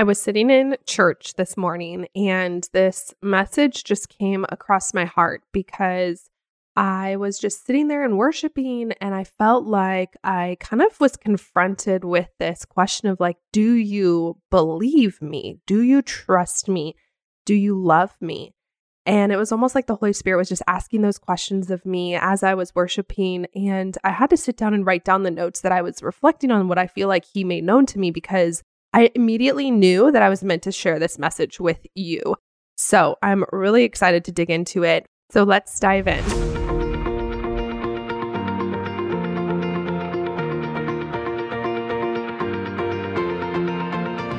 I was sitting in church this morning and this message just came across my heart because I was just sitting there and worshiping, and I felt like I kind of was confronted with this question of like, do you believe me? Do you trust me? Do you love me? And it was almost like the Holy Spirit was just asking those questions of me as I was worshiping. And I had to sit down and write down the notes that I was reflecting on what I feel like He made known to me because I immediately knew that I was meant to share this message with you. So I'm really excited to dig into it. So let's dive in.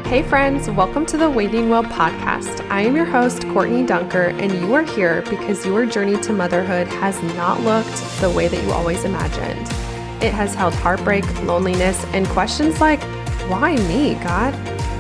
Hey, friends, welcome to the Waiting Well podcast. I am your host, Courtney Dunker, and you are here because your journey to motherhood has not looked the way that you always imagined. It has held heartbreak, loneliness, and questions like, Why me, God?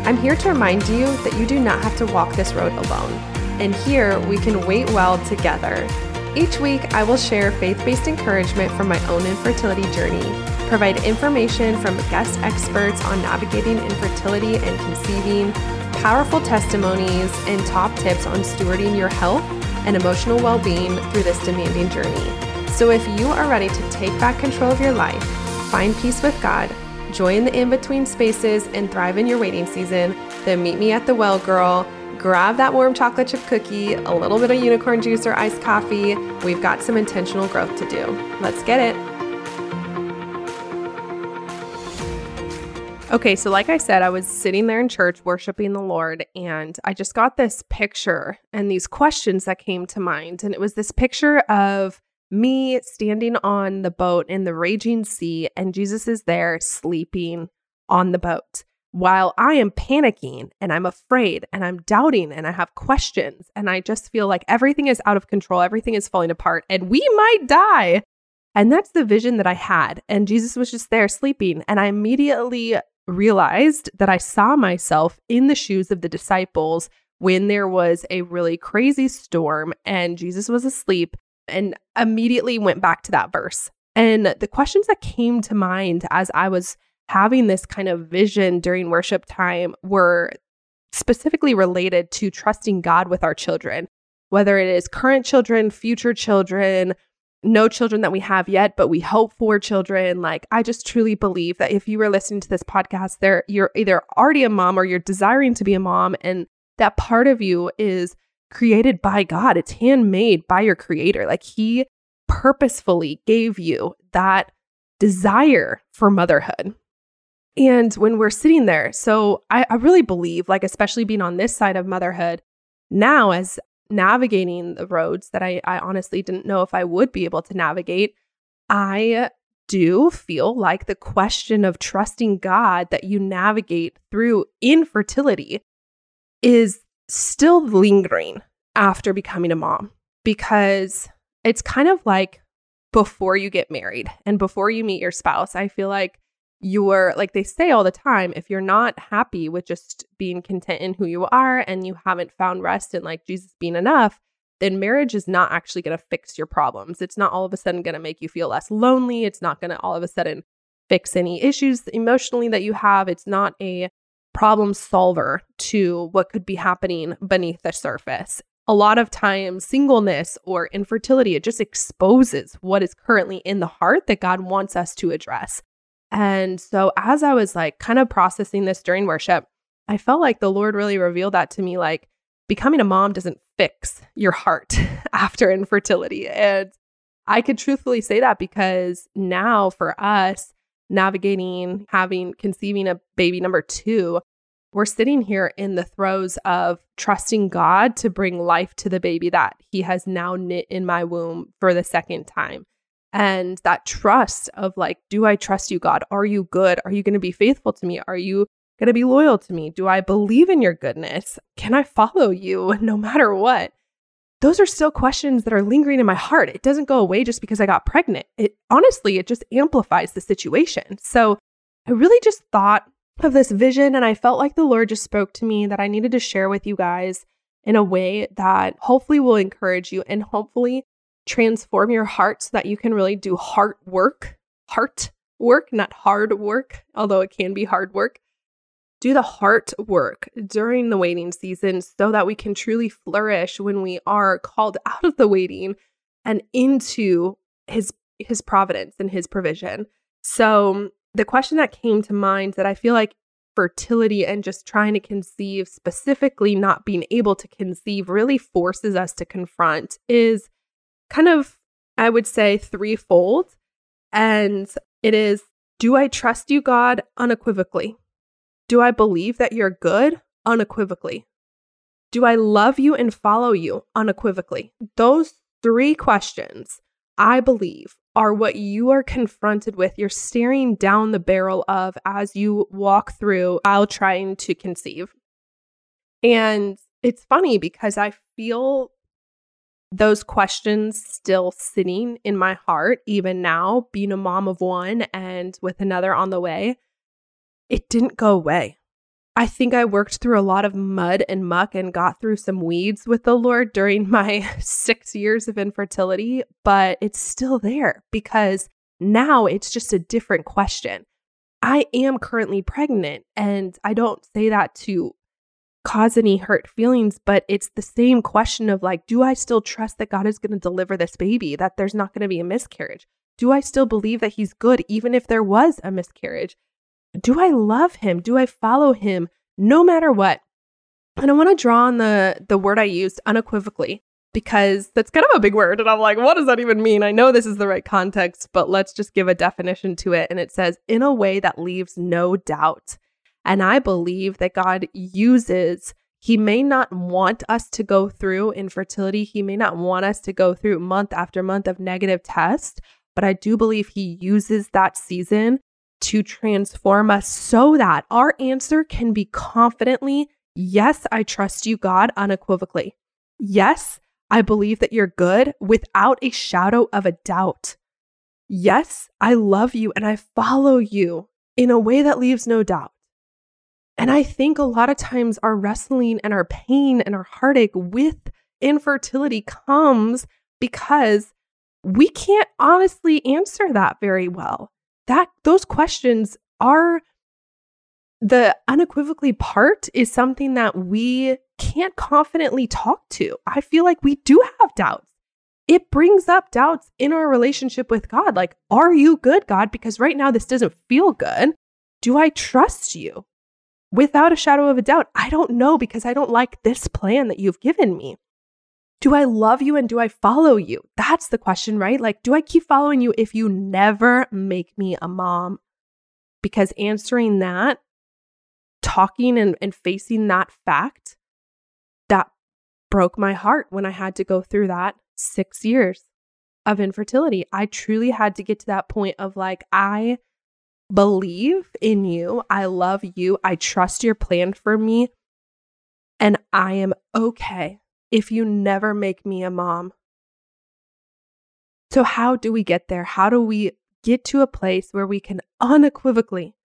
I'm here to remind you that you do not have to walk this road alone. And here we can wait well together. Each week, I will share faith based encouragement from my own infertility journey provide information from guest experts on navigating infertility and conceiving, powerful testimonies, and top tips on stewarding your health and emotional well being through this demanding journey. So, if you are ready to take back control of your life, find peace with God, join the in between spaces, and thrive in your waiting season, then meet me at the Well Girl. Grab that warm chocolate chip cookie, a little bit of unicorn juice or iced coffee. We've got some intentional growth to do. Let's get it. Okay, so like I said, I was sitting there in church worshiping the Lord, and I just got this picture and these questions that came to mind. And it was this picture of me standing on the boat in the raging sea, and Jesus is there sleeping on the boat while I am panicking and I'm afraid and I'm doubting and I have questions. And I just feel like everything is out of control, everything is falling apart, and we might die. And that's the vision that I had. And Jesus was just there sleeping. And I immediately realized that I saw myself in the shoes of the disciples when there was a really crazy storm and Jesus was asleep and immediately went back to that verse. And the questions that came to mind as I was having this kind of vision during worship time were specifically related to trusting God with our children, whether it is current children, future children, no children that we have yet, but we hope for children. Like, I just truly believe that if you were listening to this podcast, there you're either already a mom or you're desiring to be a mom, and that part of you is created by God. It's handmade by your creator. Like he purposefully gave you that desire for motherhood. And when we're sitting there, so I, I really believe, like, especially being on this side of motherhood, now as navigating the roads that I, I honestly didn't know if I would be able to navigate, I do feel like the question of trusting God that you navigate through infertility is still lingering after becoming a mom because it's kind of like before you get married and before you meet your spouse. I feel like you're like they say all the time if you're not happy with just being content in who you are and you haven't found rest in like Jesus being enough, then marriage is not actually going to fix your problems. It's not all of a sudden going to make you feel less lonely. It's not going to all of a sudden fix any issues emotionally that you have. It's not a problem solver to what could be happening beneath the surface. A lot of times, singleness or infertility, it just exposes what is currently in the heart that God wants us to address. And so as I was like kind of processing this during worship, I felt like the Lord really revealed that to me like becoming a mom doesn't fix your heart after infertility. And I could truthfully say that because now for us navigating having conceiving a baby. Number 2, we're sitting here in the throes of trusting God to bring life to the baby that he has now knit in my womb for the second time. And that trust of like do i trust you god? Are you good? Are you going to be faithful to me? Are you going to be loyal to me? Do i believe in your goodness? Can i follow you no matter what those are still questions that are lingering in my heart. It doesn't go away just because i got pregnant. It honestly it just amplifies the situation. So i really just thought of this vision and i felt like the lord just spoke to me that i needed to share with you guys in a way that hopefully will encourage you and hopefully transform your heart so that you can really do heart work, heart work, not hard work, although it can be hard work. Do the heart work during the waiting season so that we can truly flourish when we are called out of the waiting and into his his providence and his provision. So um, the question that came to mind that I feel like fertility and just trying to conceive, specifically not being able to conceive, really forces us to confront is kind of, I would say, threefold. And it is Do I trust you, God, unequivocally? Do I believe that you're good? Unequivocally. Do I love you and follow you? Unequivocally. Those three questions, I believe, are what you are confronted with. You're staring down the barrel of as you walk through while trying to conceive. And it's funny because I feel those questions still sitting in my heart, even now, being a mom of one and with another on the way. It didn't go away. I think I worked through a lot of mud and muck and got through some weeds with the Lord during my six years of infertility, but it's still there because now it's just a different question. I am currently pregnant, and I don't say that to cause any hurt feelings, but it's the same question of like, do I still trust that God is going to deliver this baby, that there's not going to be a miscarriage? Do I still believe that He's good, even if there was a miscarriage? Do I love him? Do I follow him no matter what? And I want to draw on the the word I used unequivocally because that's kind of a big word and I'm like what does that even mean? I know this is the right context, but let's just give a definition to it and it says in a way that leaves no doubt. And I believe that God uses he may not want us to go through infertility. He may not want us to go through month after month of negative tests, but I do believe he uses that season to transform us so that our answer can be confidently, Yes, I trust you, God, unequivocally. Yes, I believe that you're good without a shadow of a doubt. Yes, I love you and I follow you in a way that leaves no doubt. And I think a lot of times our wrestling and our pain and our heartache with infertility comes because we can't honestly answer that very well that those questions are the unequivocally part is something that we can't confidently talk to. I feel like we do have doubts. It brings up doubts in our relationship with God. Like, are you good, God? Because right now this doesn't feel good. Do I trust you? Without a shadow of a doubt, I don't know because I don't like this plan that you've given me. Do I love you and do I follow you? That's the question, right? Like, do I keep following you if you never make me a mom? Because answering that, talking and, and facing that fact, that broke my heart when I had to go through that six years of infertility. I truly had to get to that point of like, I believe in you. I love you. I trust your plan for me. And I am okay if you never make me a mom. So, how do we get there? How do we get to a place where we can unequivocally,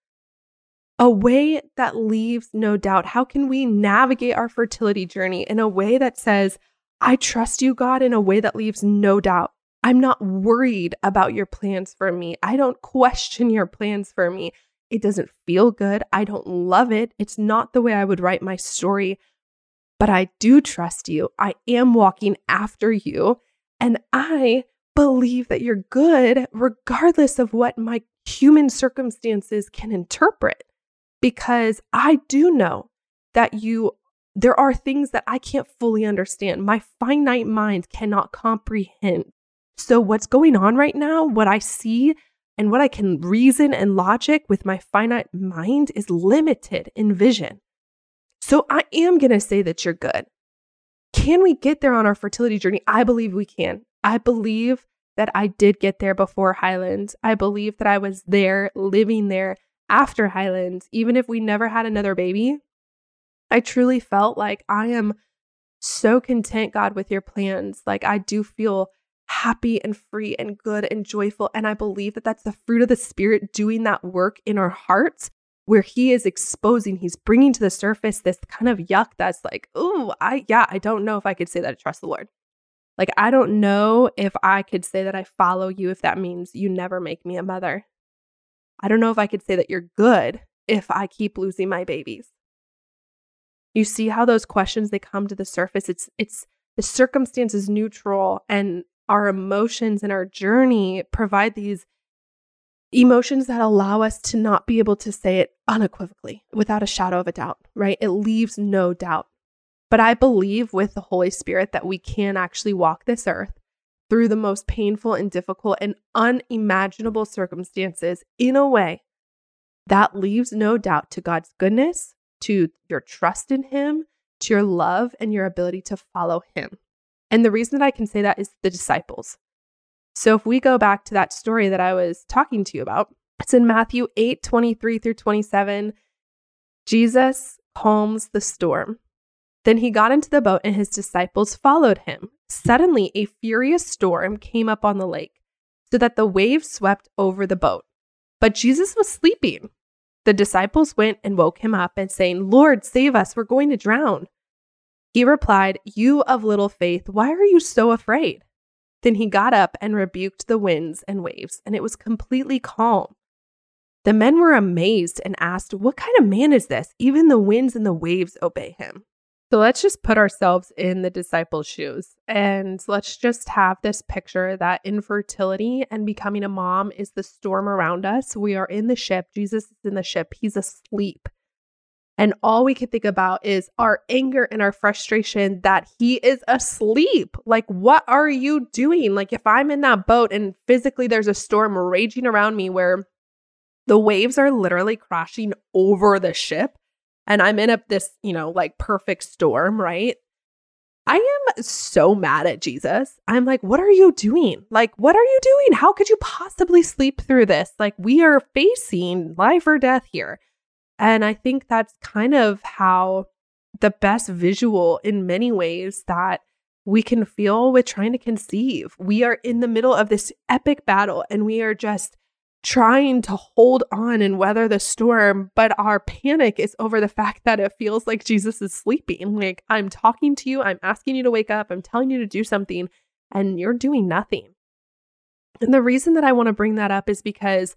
a way that leaves no doubt, how can we navigate our fertility journey in a way that says, I trust you, God, in a way that leaves no doubt? I'm not worried about your plans for me. I don't question your plans for me. It doesn't feel good. I don't love it. It's not the way I would write my story, but I do trust you. I am walking after you. And I believe that you're good, regardless of what my human circumstances can interpret, because I do know that you. There are things that I can't fully understand. My finite mind cannot comprehend. So, what's going on right now, what I see and what I can reason and logic with my finite mind is limited in vision. So I am going to say that you're good. Can we get there on our fertility journey? I believe we can. I believe that I did get there before Highlands. I believe that I was there, living there after Highlands, even if we never had another baby. I truly felt like I am so content, God, with your plans. Like I do feel happy and free and good and joyful. And I believe that that's the fruit of the Spirit doing that work in our hearts where he is exposing, he's bringing to the surface this kind of yuck that's like, oh, I, yeah, I don't know if I could say that I trust the Lord. Like, I don't know if I could say that I follow you if that means you never make me a mother. I don't know if I could say that you're good if I keep losing my babies? You see how those questions they come to the surface. It's it's the circumstance is neutral and our emotions and our journey provide these emotions that allow us to not be able to say it unequivocally without a shadow of a doubt, right? It leaves no doubt. But I believe with the Holy Spirit that we can actually walk this earth through the most painful and difficult and unimaginable circumstances in a way that leaves no doubt to God's goodness, to your trust in Him, to your love, and your ability to follow Him. And the reason that I can say that is the disciples. So if we go back to that story that I was talking to you about, it's in Matthew 8 23 through 27. Jesus calms the storm. Then he got into the boat and his disciples followed him. Suddenly, a furious storm came up on the lake, so that the waves swept over the boat. But Jesus was sleeping. The disciples went and woke him up and saying, Lord, save us, we're going to drown. He replied, You of little faith, why are you so afraid? Then he got up and rebuked the winds and waves, and it was completely calm. The men were amazed and asked, What kind of man is this? Even the winds and the waves obey him. So let's just put ourselves in the disciples' shoes and let's just have this picture that infertility and becoming a mom is the storm around us. We are in the ship. Jesus is in the ship. He's asleep. And all we can think about is our anger and our frustration that he is asleep. Like, what are you doing? Like, if I'm in that boat and physically there's a storm raging around me where the waves are literally crashing over the ship, and I'm in a this, you know, like perfect storm, right? I am so mad at Jesus. I'm like, what are you doing? Like, what are you doing? How could you possibly sleep through this? Like, we are facing life or death here. And I think that's kind of how the best visual in many ways that we can feel with trying to conceive. We are in the middle of this epic battle and we are just trying to hold on and weather the storm, but our panic is over the fact that it feels like Jesus is sleeping. Like, I'm talking to you, I'm asking you to wake up, I'm telling you to do something, and you're doing nothing. And the reason that I want to bring that up is because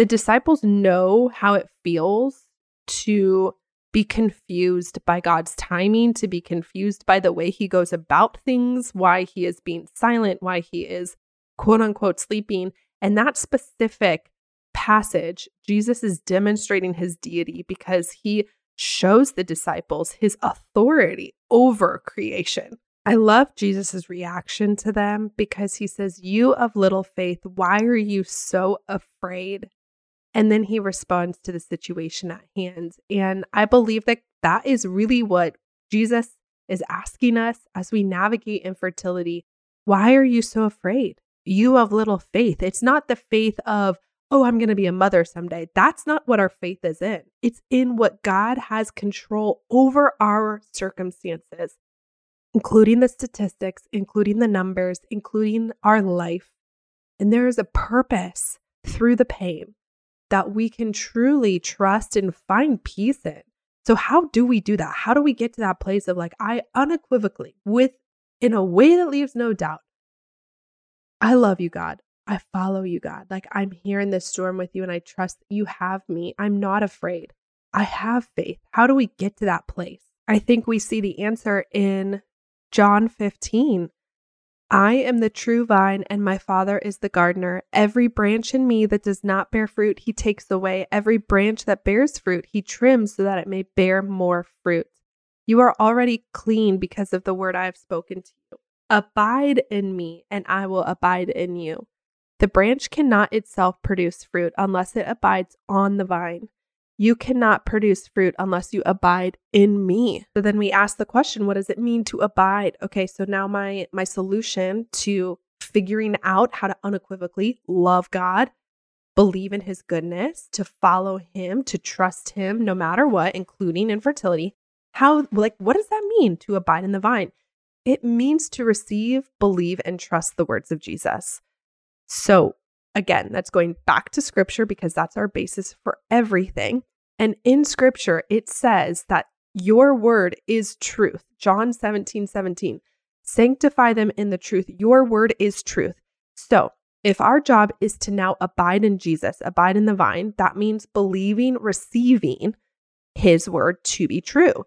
the disciples know how it feels to be confused by God's timing, to be confused by the way he goes about things, why he is being silent, why he is quote unquote sleeping. And that specific passage, Jesus is demonstrating his deity because he shows the disciples his authority over creation. I love Jesus' reaction to them because he says, You of little faith, why are you so afraid? And then he responds to the situation at hand. And I believe that that is really what Jesus is asking us as we navigate infertility. Why are you so afraid? you of little faith. It's not the faith of, oh, I'm going to be a mother someday. That's not what our faith is in. It's in what God has control over our circumstances, including the statistics, including the numbers, including our life. And there is a purpose through the pain that we can truly trust and find peace in. So, how do we do that? How do we get to that place of like, I unequivocally, with in a way that leaves no doubt, I love you, God. I follow you, God. Like I'm here in this storm with you and I trust that you have me. I'm not afraid. I have faith. How do we get to that place? I think we see the answer in John 15. I am the true vine, and my Father is the gardener. Every branch in me that does not bear fruit, he takes away. Every branch that bears fruit, he trims so that it may bear more fruit. You are already clean because of the word I have spoken to you. Abide in me, and I will abide in you. The branch cannot itself produce fruit unless it abides on the vine. You cannot produce fruit unless you abide in me. So then we ask the question, what does it mean to abide? Okay, so now my my solution to figuring out how to unequivocally love God, believe in his goodness, to follow him, to trust him no matter what, including infertility. How like what does that mean to abide in the vine? It means to receive, believe, and trust the words of Jesus. So, again, that's going back to scripture because that's our basis for everything. And in scripture, it says that your word is truth. John 17, 17. Sanctify them in the truth. Your word is truth. So, if our job is to now abide in Jesus, abide in the vine, that means believing, receiving his word to be true.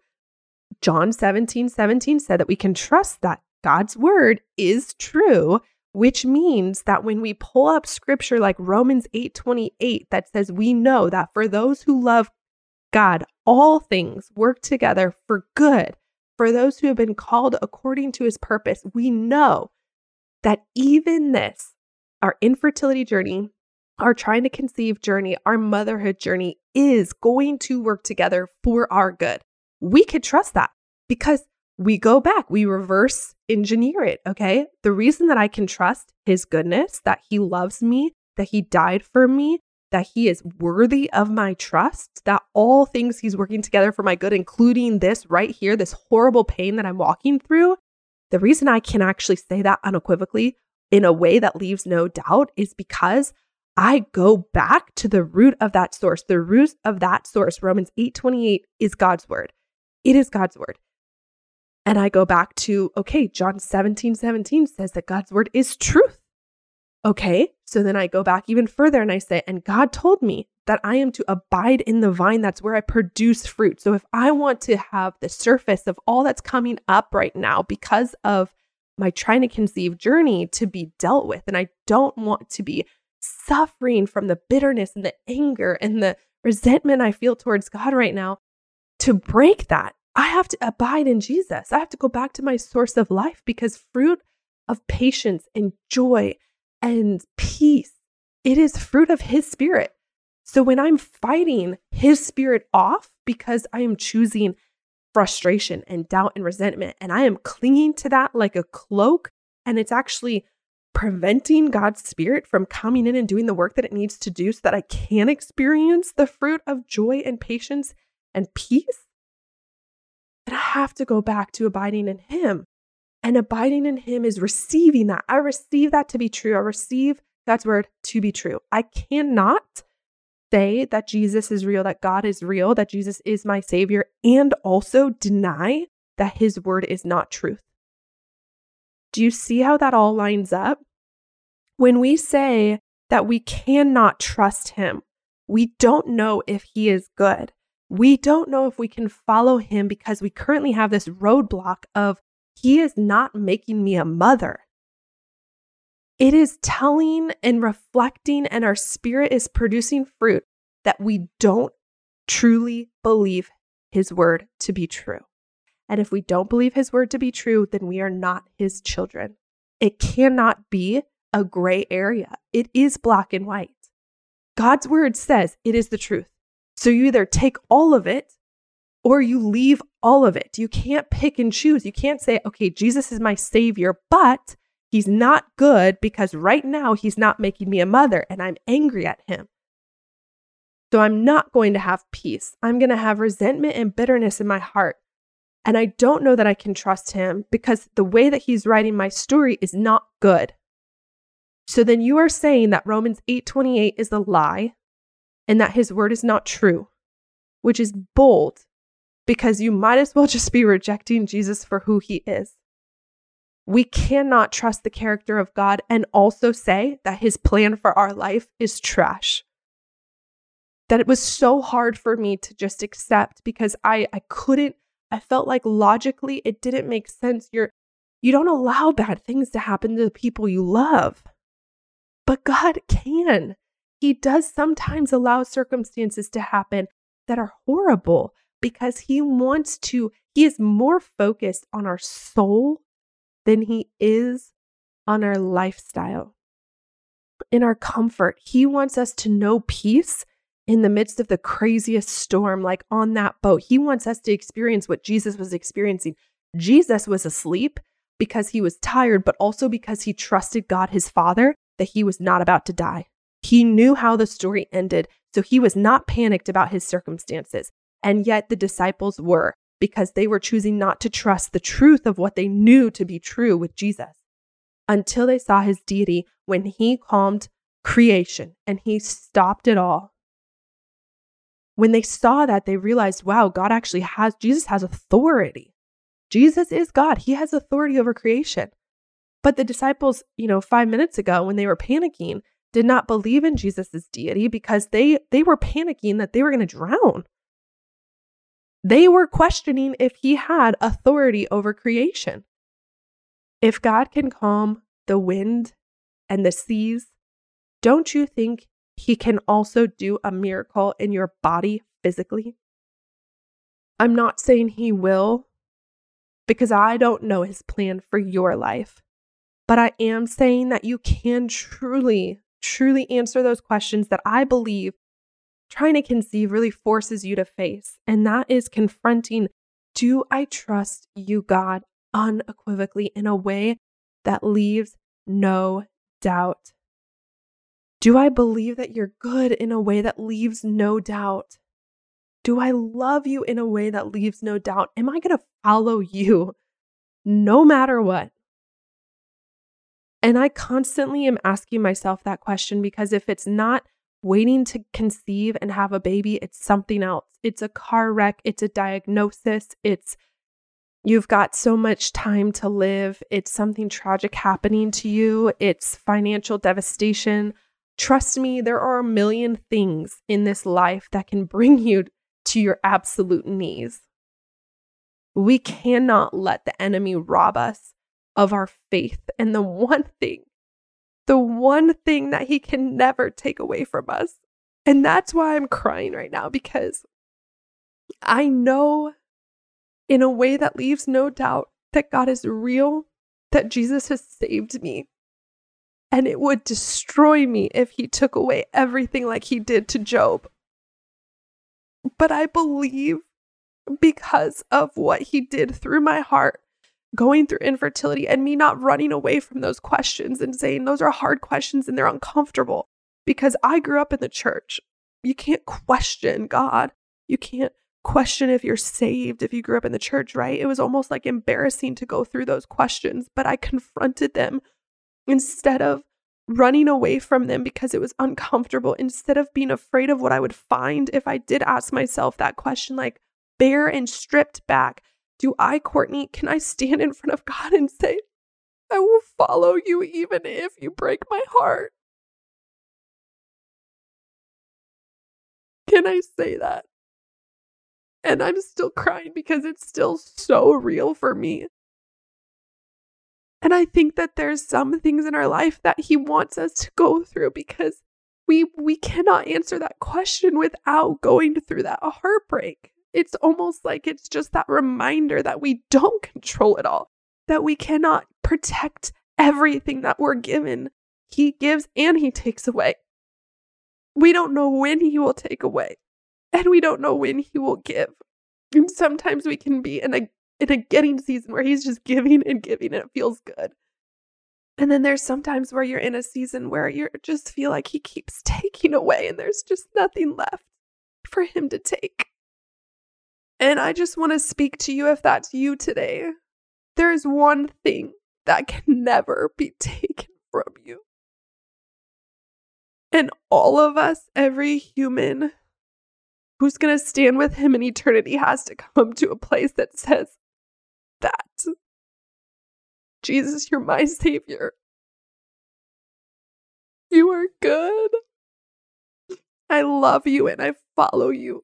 John 17, 17 said that we can trust that God's word is true, which means that when we pull up scripture like Romans 8, 28, that says we know that for those who love God, all things work together for good. For those who have been called according to his purpose, we know that even this, our infertility journey, our trying to conceive journey, our motherhood journey is going to work together for our good. We could trust that because we go back, we reverse engineer it. Okay. The reason that I can trust his goodness, that he loves me, that he died for me, that he is worthy of my trust, that all things he's working together for my good, including this right here, this horrible pain that I'm walking through. The reason I can actually say that unequivocally in a way that leaves no doubt is because I go back to the root of that source. The root of that source, Romans 8:28 is God's word. It is God's word. And I go back to, okay, John 17, 17 says that God's word is truth. Okay, so then I go back even further and I say, and God told me that I am to abide in the vine. That's where I produce fruit. So if I want to have the surface of all that's coming up right now because of my trying to conceive journey to be dealt with, and I don't want to be suffering from the bitterness and the anger and the resentment I feel towards God right now, to break that, I have to abide in Jesus. I have to go back to my source of life because fruit of patience and joy and peace. It is fruit of his spirit. So when I'm fighting his spirit off because I am choosing frustration and doubt and resentment, and I am clinging to that like a cloak, and it's actually preventing God's spirit from coming in and doing the work that it needs to do so that I can experience the fruit of joy and patience and peace, have to go back to abiding in him. And abiding in Him is receiving that. I receive that to be true. I receive God's word to be true. I cannot say that Jesus is real, that God is real, that Jesus is my Savior, and also deny that His word is not truth. Do you see how that all lines up? When we say that we cannot trust Him, we don't know if He is good. We don't know if we can follow Him because we currently have this roadblock of he is not making me a mother. It is telling and reflecting, and our spirit is producing fruit that we don't truly believe his word to be true. And if we don't believe his word to be true, then we are not his children. It cannot be a gray area, it is black and white. God's word says it is the truth. So you either take all of it or you leave all of it. You can't pick and choose. You can't say, okay, Jesus is my savior, but he's not good because right now he's not making me a mother and I'm angry at him. So I'm not going to have peace. I'm going to have resentment and bitterness in my heart. And I don't know that I can trust him because the way that he's writing my story is not good. So then you are saying that Romans 8:28 is a lie and that his word is not true, which is bold because you might as well just be rejecting Jesus for who he is. We cannot trust the character of God and also say that his plan for our life is trash. That it was so hard for me to just accept because I, I couldn't, I felt like logically it didn't make sense. You're, you don't allow bad things to happen to the people you love. But God can. He does sometimes allow circumstances to happen that are horrible because he wants to, he is more focused on our soul than he is on our lifestyle, in our comfort. He wants us to know peace in the midst of the craziest storm, like on that boat. He wants us to experience what Jesus was experiencing. Jesus was asleep because he was tired, but also because he trusted God, his Father, that he was not about to die. He knew how the story ended, so he was not panicked about his circumstances. And yet the disciples were because they were choosing not to trust the truth of what they knew to be true with Jesus until they saw his deity when he calmed creation and he stopped it all. When they saw that, they realized, wow, God actually has, Jesus has authority. Jesus is God. He has authority over creation. But the disciples, you know, 5 minutes ago when they were panicking, did not believe in Jesus' deity because they they were panicking that they were going to drown. They were questioning if he had authority over creation. If God can calm the wind and the seas, don't you think he can also do a miracle in your body physically? I'm not saying he will because I don't know his plan for your life. But I am saying that you can truly, truly answer those questions that I believe trying to conceive really forces you to face. And that is confronting do I trust you, God, unequivocally in a way that leaves no doubt? Do I believe that you're good in a way that leaves no doubt? Do I love you in a way that leaves no doubt? Am I going to follow you no matter what? And I constantly am asking myself that question because if it's not waiting to conceive and have a baby, it's something else. It's a car wreck, it's a diagnosis, it's you've got so much time to live, it's something tragic happening to you, it's financial devastation. Trust me, there are a million things in this life that can bring you to your absolute knees. We cannot let the enemy rob us of our faith. And the one thing, the one thing that he can never take away from us. And that's why I'm crying right now because I know in a way that leaves no doubt that God is real, that Jesus has saved me. And it would destroy me if he took away everything like he did to Job. But I believe because of what he did through my heart, going through infertility, and me not running away from those questions and saying those are hard questions and they're uncomfortable. Because I grew up in the church. You can't question God. You can't question if you're saved if you grew up in the church, right? It was almost like embarrassing to go through those questions, but I confronted them instead of running away from them because it was uncomfortable instead of being afraid of what I would find if I did ask myself that question, like bare and stripped back. Do I, Courtney, can I stand in front of God and say, I will follow you even if you break my heart? Can I say that? And I'm still crying because it's still so real for me. And I think that there's some things in our life that he wants us to go through because we we cannot answer that question without going through that heartbreak. It's almost like it's just that reminder that we don't control it all, that we cannot protect everything that we're given. He gives and he takes away. We don't know when he will take away, and we don't know when he will give. And sometimes we can be in a in a getting season where he's just giving and giving and it feels good. And then there's sometimes where you're in a season where you just feel like he keeps taking away and there's just nothing left for him to take. And I just want to speak to you if that's you today. There is one thing that can never be taken from you. And all of us, every human who's going to stand with him in eternity, has to come to a place that says, that. Jesus, you're my savior. You are good. I love you and I follow you.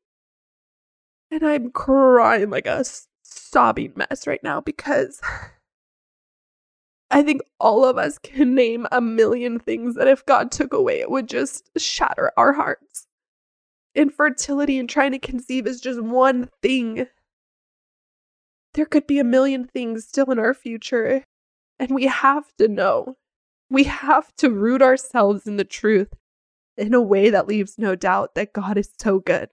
And I'm crying like a sobbing mess right now because I think all of us can name a million things that if God took away, it would just shatter our hearts. Infertility and trying to conceive is just one thing there could be a million things still in our future. And we have to know. We have to root ourselves in the truth in a way that leaves no doubt that God is so good.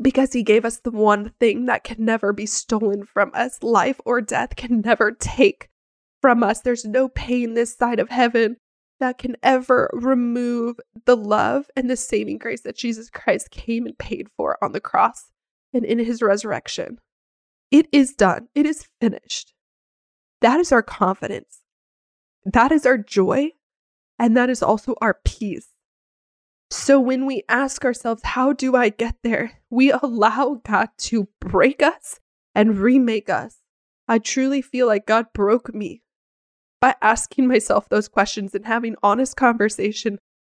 Because he gave us the one thing that can never be stolen from us life or death can never take from us. There's no pain this side of heaven that can ever remove the love and the saving grace that Jesus Christ came and paid for on the cross and in his resurrection. It is done. It is finished. That is our confidence. That is our joy. And that is also our peace. So when we ask ourselves, how do I get there? We allow God to break us and remake us. I truly feel like God broke me by asking myself those questions and having honest conversation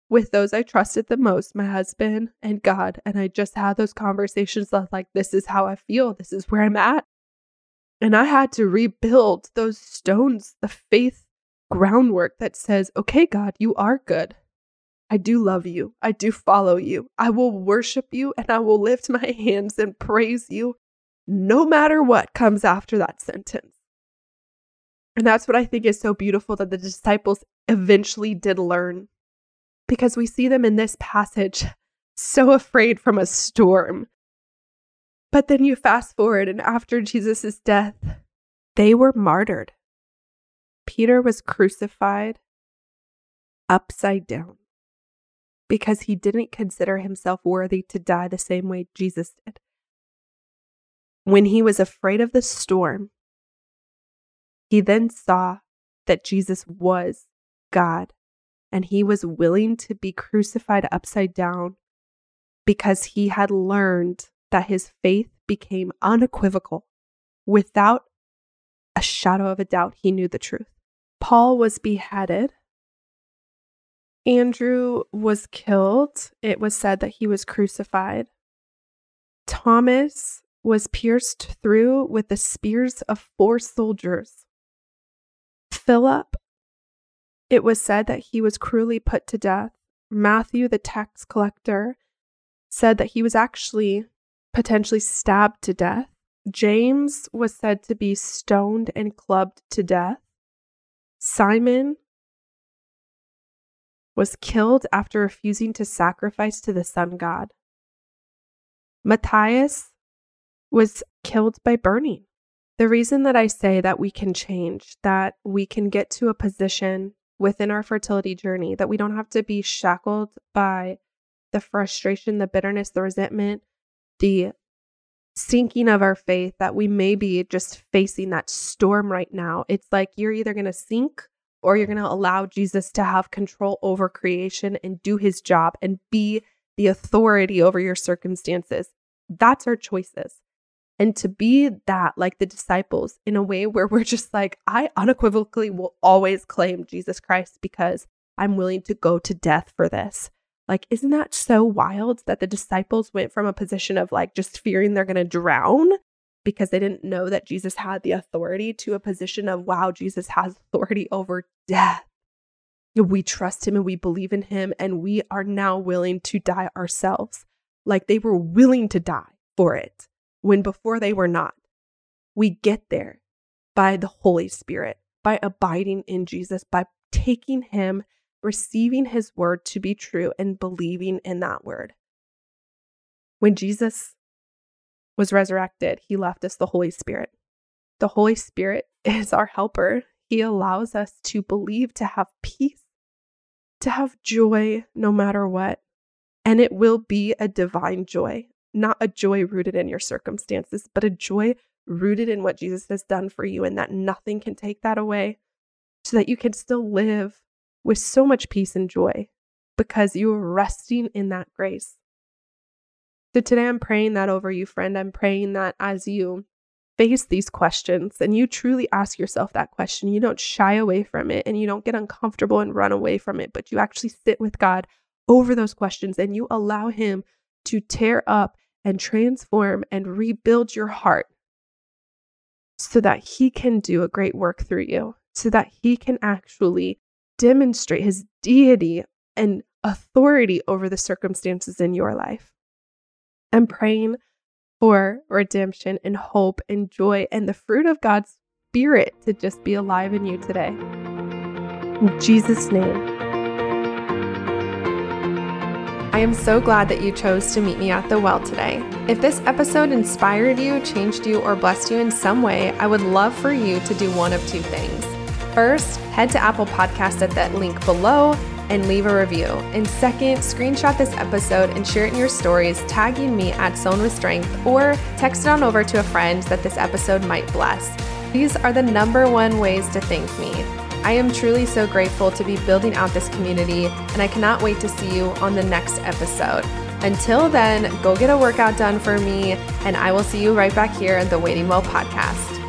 with those I trusted the most, my husband and God. And I just had those conversations like, this is how I feel, this is where I'm at. And I had to rebuild those stones, the faith groundwork that says, okay, God, you are good. I do love you. I do follow you. I will worship you and I will lift my hands and praise you no matter what comes after that sentence. And that's what I think is so beautiful that the disciples eventually did learn because we see them in this passage so afraid from a storm. But then you fast forward, and after Jesus' death, they were martyred. Peter was crucified upside down because he didn't consider himself worthy to die the same way Jesus did. When he was afraid of the storm, he then saw that Jesus was God and he was willing to be crucified upside down because he had learned that his faith became unequivocal. Without a shadow of a doubt, he knew the truth. Paul was beheaded. Andrew was killed. It was said that he was crucified. Thomas was pierced through with the spears of four soldiers. Philip, it was said that he was cruelly put to death. Matthew, the tax collector, said that he was actually potentially stabbed to death. James was said to be stoned and clubbed to death. Simon was killed after refusing to sacrifice to the sun god. Matthias was killed by burning. The reason that I say that we can change, that we can get to a position within our fertility journey, that we don't have to be shackled by the frustration, the bitterness, the resentment, the sinking of our faith that we may be just facing that storm right now. It's like you're either going to sink or you're going to allow Jesus to have control over creation and do his job and be the authority over your circumstances. That's our choices. And to be that, like the disciples, in a way where we're just like, I unequivocally will always claim Jesus Christ because I'm willing to go to death for this. Like, isn't that so wild that the disciples went from a position of like just fearing they're going to drown because they didn't know that Jesus had the authority to a position of, wow, Jesus has authority over death. We trust him and we believe in him, and we are now willing to die ourselves. Like they were willing to die for it when before they were not. We get there by the Holy Spirit, by abiding in Jesus, by taking him receiving his word to be true and believing in that word. When Jesus was resurrected, he left us the Holy Spirit. The Holy Spirit is our helper. He allows us to believe, to have peace, to have joy no matter what. And it will be a divine joy, not a joy rooted in your circumstances, but a joy rooted in what Jesus has done for you, and that nothing can take that away, so that you can still live with so much peace and joy because you are resting in that grace. So today I'm praying that over you, friend. I'm praying that as you face these questions and you truly ask yourself that question, you don't shy away from it and you don't get uncomfortable and run away from it, but you actually sit with God over those questions and you allow Him to tear up and transform and rebuild your heart so that He can do a great work through you, so that He can actually demonstrate his deity and authority over the circumstances in your life. I'm praying for redemption and hope and joy and the fruit of God's Spirit to just be alive in you today. In Jesus' name. I am so glad that you chose to meet me at the well today. If this episode inspired you, changed you, or blessed you in some way, I would love for you to do one of two things. First, head to Apple Podcast at that link below and leave a review. And second, screenshot this episode and share it in your stories, tagging me at Sown with Strength, or text it on over to a friend that this episode might bless. These are the number one ways to thank me. I am truly so grateful to be building out this community, and I cannot wait to see you on the next episode. Until then, go get a workout done for me, and I will see you right back here at the Waiting Well podcast.